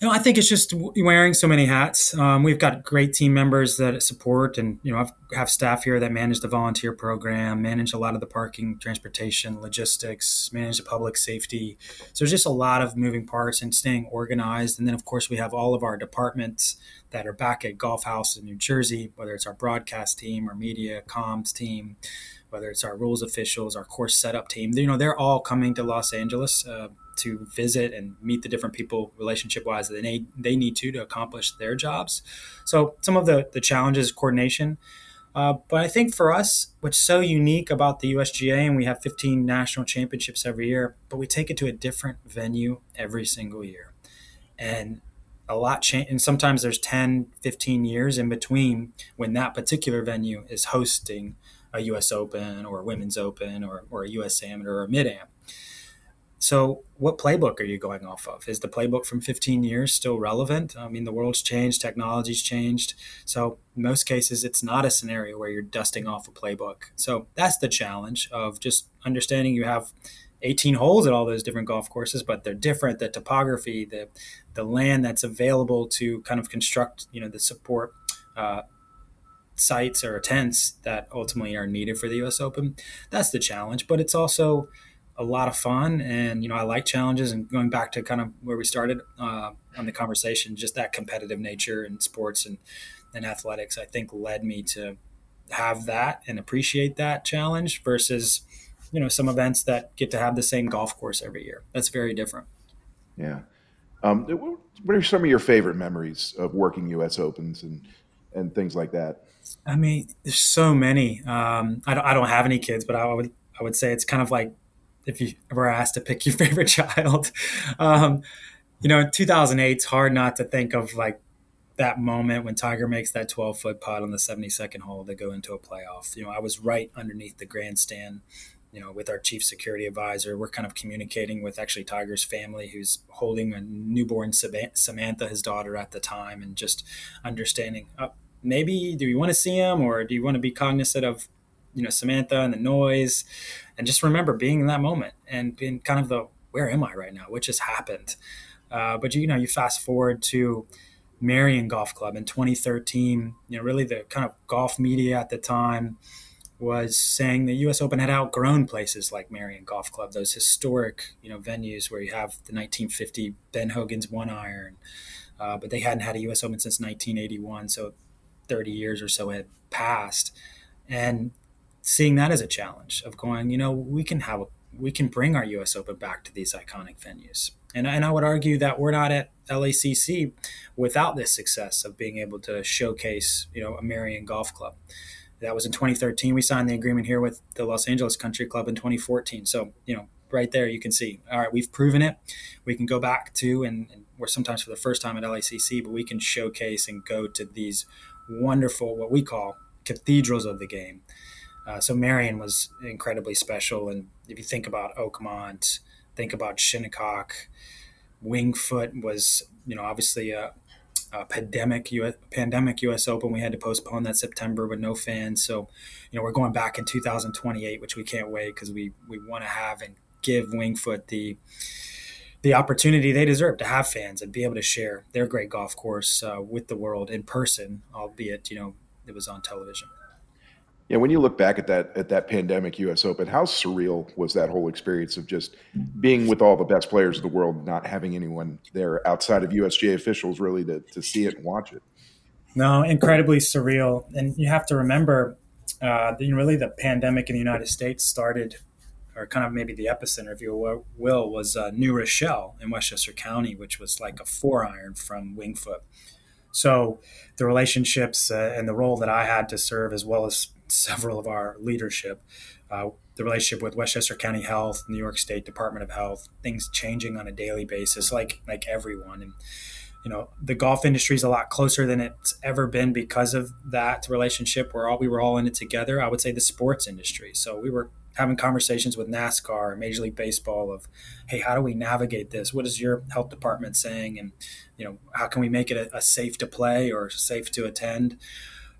You know, I think it's just wearing so many hats. Um, we've got great team members that support, and you know, I've, have staff here that manage the volunteer program, manage a lot of the parking, transportation, logistics, manage the public safety. So there's just a lot of moving parts and staying organized. And then, of course, we have all of our departments that are back at Golf House in New Jersey, whether it's our broadcast team, our media comms team, whether it's our rules officials, our course setup team. You know, they're all coming to Los Angeles. Uh, to visit and meet the different people relationship wise that they need, they need to to accomplish their jobs. So some of the, the challenges coordination. Uh, but I think for us, what's so unique about the USGA, and we have 15 national championships every year, but we take it to a different venue every single year. And a lot change, and sometimes there's 10, 15 years in between when that particular venue is hosting a US Open or a Women's Open or, or a US Amateur or a Mid Am. So, what playbook are you going off of? Is the playbook from 15 years still relevant? I mean, the world's changed, technology's changed. So, most cases, it's not a scenario where you're dusting off a playbook. So, that's the challenge of just understanding you have 18 holes at all those different golf courses, but they're different. The topography, the the land that's available to kind of construct, you know, the support uh, sites or tents that ultimately are needed for the U.S. Open. That's the challenge, but it's also a lot of fun and you know i like challenges and going back to kind of where we started uh, on the conversation just that competitive nature in sports and, and athletics i think led me to have that and appreciate that challenge versus you know some events that get to have the same golf course every year that's very different yeah um, what are some of your favorite memories of working us opens and and things like that i mean there's so many um, I, don't, I don't have any kids but i would i would say it's kind of like if you were asked to pick your favorite child. Um, you know, in 2008, it's hard not to think of like that moment when Tiger makes that 12 foot putt on the 72nd hole to go into a playoff. You know, I was right underneath the grandstand, you know, with our chief security advisor. We're kind of communicating with actually Tiger's family, who's holding a newborn Samantha, his daughter at the time, and just understanding uh, maybe do you want to see him or do you want to be cognizant of you know Samantha and the noise, and just remember being in that moment and being kind of the where am I right now? What just happened? Uh, but you know, you fast forward to Merion Golf Club in 2013. You know, really the kind of golf media at the time was saying the U.S. Open had outgrown places like Merion Golf Club, those historic you know venues where you have the 1950 Ben Hogan's one iron, uh, but they hadn't had a U.S. Open since 1981, so 30 years or so had passed, and seeing that as a challenge of going, you know, we can have a, we can bring our U.S. Open back to these iconic venues. And, and I would argue that we're not at LACC without this success of being able to showcase, you know, a Merion Golf Club. That was in 2013. We signed the agreement here with the Los Angeles Country Club in 2014. So, you know, right there you can see, all right, we've proven it. We can go back to, and, and we're sometimes for the first time at LACC, but we can showcase and go to these wonderful, what we call cathedrals of the game. Uh, so Merion was incredibly special. And if you think about Oakmont, think about Shinnecock, Winged Foot was, you know, obviously a, a pandemic US, pandemic U.S. Open. We had to postpone that September with no fans. So, you know, we're going back in 2028, which we can't wait because we we want to have and give Winged Foot the the opportunity they deserve to have fans and be able to share their great golf course uh, with the world in person, albeit you know it was on television. Yeah, when you look back at that at that pandemic U.S. Open, how surreal was that whole experience of just being with all the best players of the world, not having anyone there outside of USGA officials really to, to see it and watch it? No, incredibly surreal, and you have to remember, uh, really the pandemic in the United States started or kind of maybe the epicenter, if you will, was uh, New Rochelle in Westchester County, which was like a four iron from Winged Foot. So the relationships uh, and the role that I had to serve, as well as several of our leadership, uh, the relationship with Westchester County Health, New York State Department of Health, things changing on a daily basis, like like everyone. And you know, the golf industry is a lot closer than it's ever been because of that relationship. We're all we were all in it together. I would say the sports industry. So we were having conversations with NASCAR, Major League Baseball of, hey, how do we navigate this? What is your health department saying? And, you know, how can we make it a, a safe to play or safe to attend?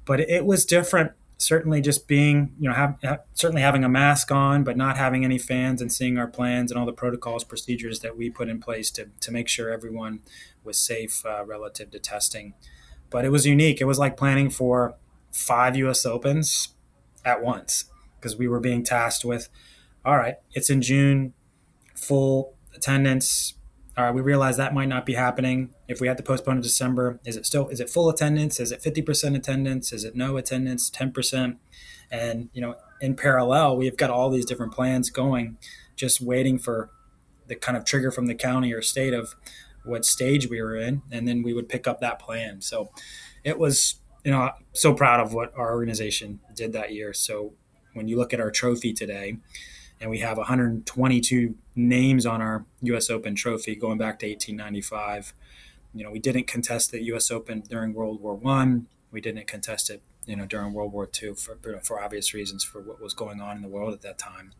But it was different. Certainly, just being, you know, have, certainly having a mask on, but not having any fans and seeing our plans and all the protocols, procedures that we put in place to, to make sure everyone was safe uh, relative to testing. But it was unique. It was like planning for five U.S. Opens at once because we were being tasked with, all right, it's in June, full attendance. All right, we realize that might not be happening. If we had to postpone to December, is it still is it full attendance? Is it fifty percent attendance? Is it no attendance? Ten percent? And you know, in parallel, we've got all these different plans going, just waiting for the kind of trigger from the county or state of what stage we were in, and then we would pick up that plan. So it was, you know, so proud of what our organization did that year. So when you look at our trophy today, and we have 122 names on our U.S. Open trophy going back to 1895. You know, we didn't contest the U.S. Open during World War One. We didn't contest it, you know, during World War II for for obvious reasons for what was going on in the world at that time.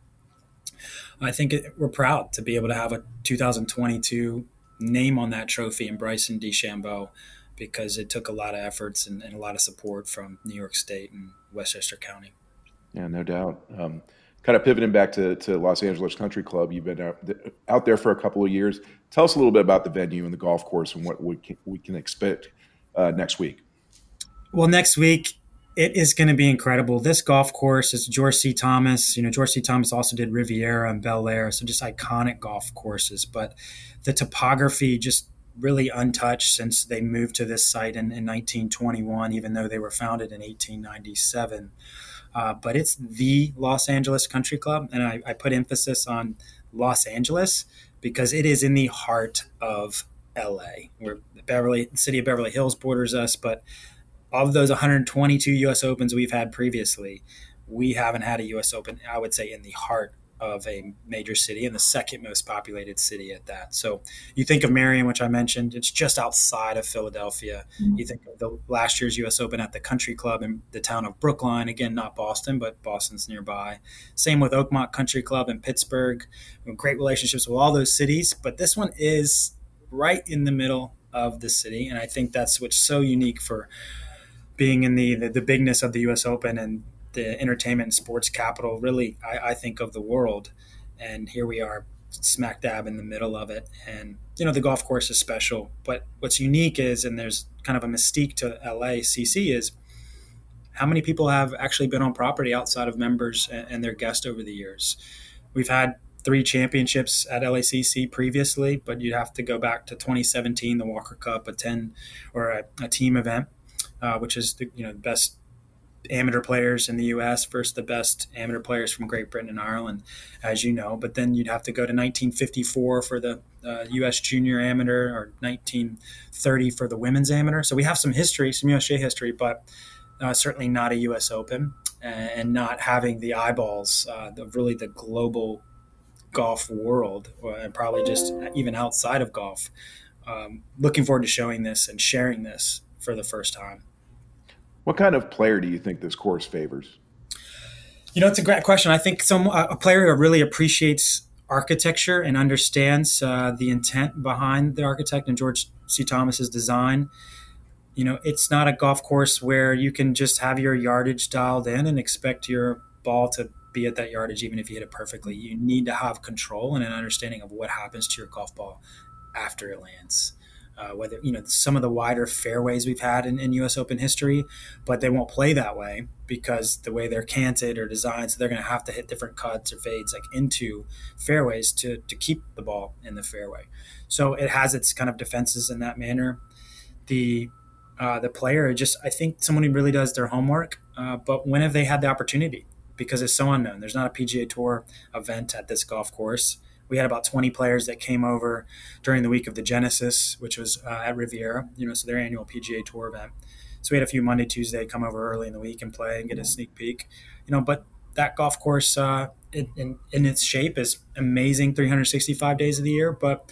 I think it, we're proud to be able to have a 2022 name on that trophy in Bryson DeChambeau because it took a lot of efforts and, and a lot of support from New York State and Westchester County. Yeah, no doubt. Um, kind of pivoting back to, to Los Angeles Country Club, you've been out, out there for a couple of years. Tell us a little bit about the venue and the golf course and what we can, we can expect uh, next week. Well, next week it is going to be incredible. This golf course is George C. Thomas. You know, George C. Thomas also did Riviera and Bel Air, so just iconic golf courses. But the topography just really untouched since they moved to this site in, in 1921, even though they were founded in 1897 uh, but it's the Los Angeles Country Club, and I, I put emphasis on Los Angeles because it is in the heart of LA, where Beverly, the city of Beverly Hills borders us. But of those 122 U.S. Opens we've had previously, we haven't had a U.S. Open. I would say in the heart of a major city and the second most populated city at that. So you think of Merion, which I mentioned, it's just outside of Philadelphia. Mm-hmm. You think of the last year's U.S. Open at the Country Club in the town of Brookline. Again, not Boston, but Boston's nearby. Same with Oakmont Country Club in Pittsburgh. Great relationships with all those cities, but this one is right in the middle of the city, and I think that's what's so unique for being in the, the, the bigness of the U.S. Open and the entertainment and sports capital, really, I, I think, of the world. And here we are, smack dab in the middle of it. And, you know, the golf course is special. But what's unique is, and there's kind of a mystique to LACC, is how many people have actually been on property outside of members and, and their guests over the years. We've had three championships at LACC previously, but you'd have to go back to 2017, the Walker Cup, a 10 or a, a team event, uh, which is the you know the best amateur players in the U.S. versus the best amateur players from Great Britain and Ireland, as you know. But then you'd have to go to 1954 for the uh, U.S. Junior Amateur or 1930 for the Women's Amateur. So we have some history, some USGA history, but uh, certainly not a U.S. Open, and not having the eyeballs, uh, really the global golf world, and probably just even outside of golf. Um, looking forward to showing this and sharing this for the first time. What kind of player do you think this course favors? You know, it's a great question. I think some a player who really appreciates architecture and understands uh, the intent behind the architect and George C. Thomas's design. You know, it's not a golf course where you can just have your yardage dialed in and expect your ball to be at that yardage even if you hit it perfectly. You need to have control and an understanding of what happens to your golf ball after it lands. Uh, whether you know some of the wider fairways we've had in, in, U.S. Open history, but they won't play that way because the way they're canted or designed, so they're going to have to hit different cuts or fades like into fairways to to keep the ball in the fairway. So it has its kind of defenses in that manner. The uh, the player just I think someone who really does their homework, uh, but when have they had the opportunity? Because it's so unknown. There's not a PGA Tour event at this golf course we had about 20 players that came over during the week of the Genesis, which was uh, at Riviera, you know, so their annual PGA Tour event. So we had a few Monday, Tuesday come over early in the week and play and get a sneak peek, you know. But that golf course, uh, in, in, in its shape, is amazing 365 days of the year, but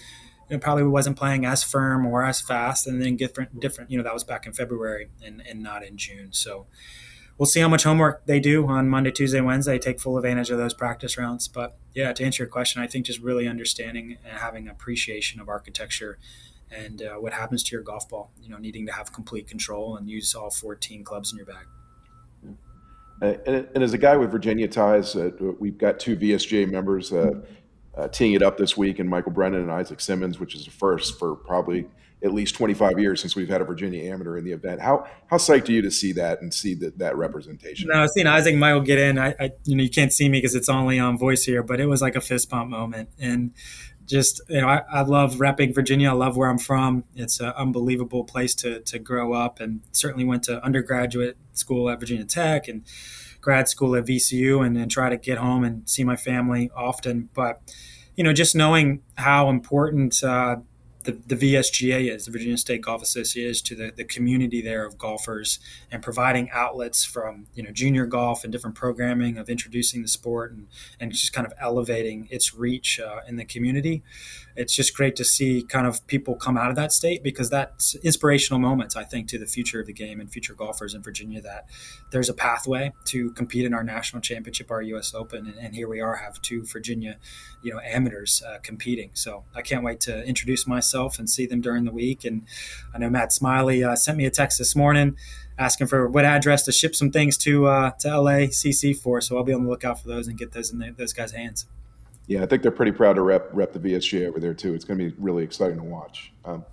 you know, probably wasn't playing as firm or as fast, and then different, different. You know, that was back in February and, and not in June. So we'll see how much homework they do on Monday, Tuesday, Wednesday. Take full advantage of those practice rounds. But yeah, to answer your question, I think just really understanding and having appreciation of architecture and uh, what happens to your golf ball. You know, needing to have complete control and use all 14 clubs in your bag. And, as a guy with Virginia ties, uh, we've got two VSGA members uh, uh, teeing it up this week, and Michael Brennan and Isaac Simmons, which is a first for probably at least 25 years since we've had a Virginia amateur in the event. How how psyched are you to see that and see that that representation? No, seeing Isaac Michael get in, I, I you know you can't see me because it's only on voice here, but it was like a fist pump moment and just you know I, I love repping Virginia. I love where I'm from. It's an unbelievable place to to grow up, and certainly went to undergraduate school at Virginia Tech and grad school at VCU, and, and try to get home and see my family often, but you know, just knowing how important uh, the, the VSGA is, the Virginia State Golf Association, to the, the community there of golfers and providing outlets from, you know, junior golf and different programming of introducing the sport and, and just kind of elevating its reach uh, in the community. It's just great to see kind of people come out of that state because that's inspirational moments, I think, to the future of the game and future golfers in Virginia that there's a pathway to compete in our national championship, our U.S. Open. And, and here we are, have two Virginia, you know, amateurs uh, competing. So I can't wait to introduce myself myself and see them during the week. And I know Matt Smiley uh, sent me a text this morning asking for what address to ship some things to uh, to LACC for. So I'll be on the lookout for those and get those in the, those guys' hands. Yeah, I think they're pretty proud to rep rep the VSGA over there too. It's going to be really exciting to watch. Um,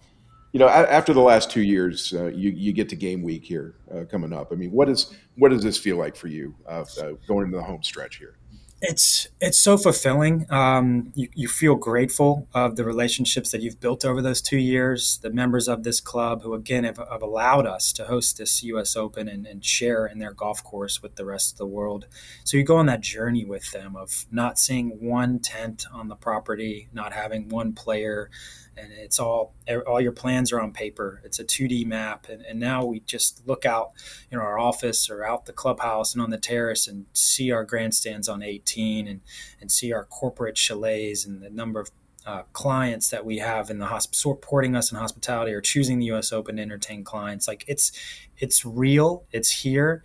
you know, after the last two years, uh, you you get to game week here uh, coming up. I mean, what is what does this feel like for you uh, uh going into the home stretch here? It's it's so fulfilling. Um, you, you feel grateful of the relationships that you've built over those two years. The members of this club, who again have, have allowed us to host this U.S. Open and, and, share in their golf course with the rest of the world. So you go on that journey with them of not seeing one tent on the property, not having one player, and it's all all your plans are on paper it's a 2d map and, and now we just look out you know our office or out the clubhouse and on the terrace and see our grandstands on 18 and and see our corporate chalets and the number of uh, clients that we have in the hosp- supporting us in hospitality or choosing the U.S. Open to entertain clients. Like it's it's real, it's here,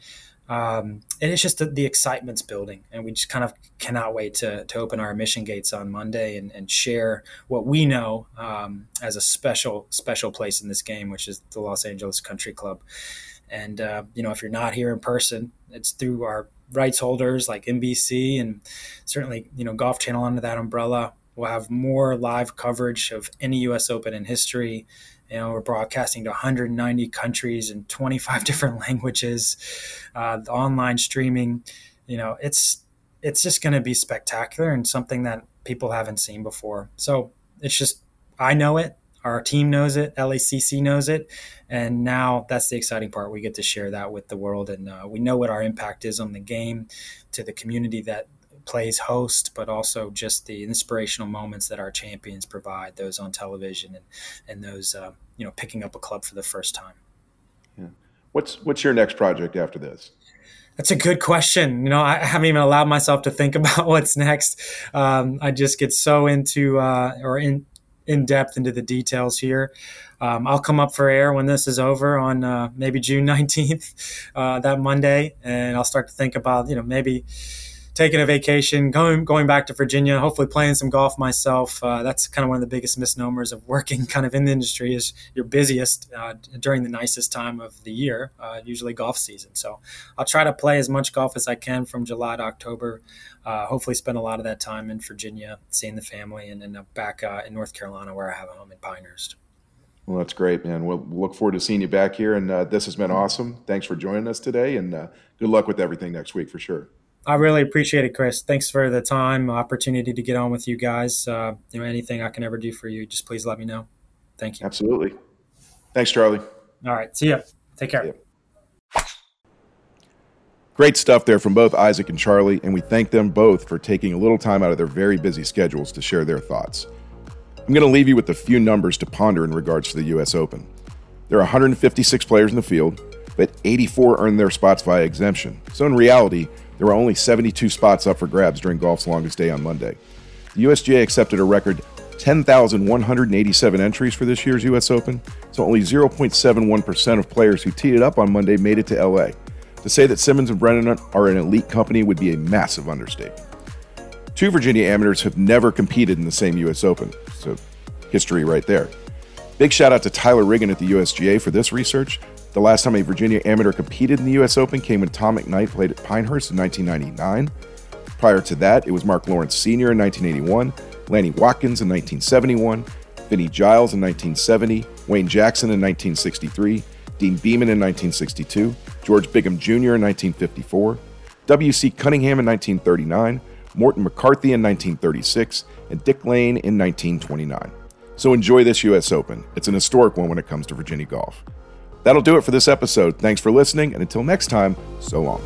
um, and it's just the, the, excitement's building, and we just kind of cannot wait to, to open our admission gates on Monday and, and share what we know um, as a special special place in this game, which is the Los Angeles Country Club. And uh, you know, if you're not here in person, it's through our rights holders like NBC and certainly you know Golf Channel under that umbrella. We'll have more live coverage of any U.S. Open in history you know, we're broadcasting to 190 countries in 25 different languages. Uh, the online streaming, you know, it's it's just going to be spectacular and something that people haven't seen before. So it's just I know it. our team knows it, LACC knows it, and now that's the exciting part. We get to share that with the world, and uh, we know what our impact is on the game, to the community that plays host, but also just the inspirational moments that our champions provide, those on television and and those uh, you know picking up a club for the first time. Yeah. What's what's your next project after this? That's a good question. You know, I haven't even allowed myself to think about what's next. Um, I just get so into uh, or in in depth into the details here. Um, I'll come up for air when this is over on uh, maybe June 19th, uh, that Monday, and I'll start to think about, you know, maybe taking a vacation, going going back to Virginia, hopefully playing some golf myself. Uh, that's kind of one of the biggest misnomers of working kind of in the industry is you're busiest uh, during the nicest time of the year, uh, usually golf season. So I'll try to play as much golf as I can from July to October. Uh, hopefully spend a lot of that time in Virginia, seeing the family, and then back uh, in North Carolina where I have a home in Pinehurst. Well, that's great, man. We'll look forward to seeing you back here. And uh, this has been awesome. Thanks for joining us today, and good luck with everything next week for sure. I really appreciate it, Chris. Thanks for the time, opportunity to get on with you guys. Uh, you know, anything I can ever do for you, just please let me know. Thank you. Absolutely. Thanks, Charlie. All right. See ya. Take care. Great stuff there from both Isaac and Charlie, and we thank them both for taking a little time out of their very busy schedules to share their thoughts. I'm going to leave you with a few numbers to ponder in regards to the U.S. Open. There are 156 players in the field, but 84 earned their spots via exemption. So in reality, there were only 72 spots up for grabs during golf's longest day on Monday. The USGA accepted a record 10,187 entries for this year's US Open, so only 0.71% of players who teed it up on Monday made it to LA. To say that Simmons and Brennan are an elite company would be a massive understatement. Two Virginia amateurs have never competed in the same US Open, so history right there. Big shout out to Tyler Riggin at the USGA for this research, the last time a Virginia amateur competed in the U.S. Open came when Tom McKnight played at Pinehurst in 1999. Prior to that, it was Mark Lawrence Sr. in 1981, Lanny Wadkins in 1971, Vinnie Giles in 1970, Wayne Jackson in 1963, Deane Beman in 1962, George Bigham Jr. in 1954, W.C. Cunningham in 1939, Morton McCarthy in 1936, and Dick Lane in 1929. So enjoy this U.S. Open. It's an historic one when it comes to Virginia golf. That'll do it for this episode. Thanks for listening, and until next time, so long.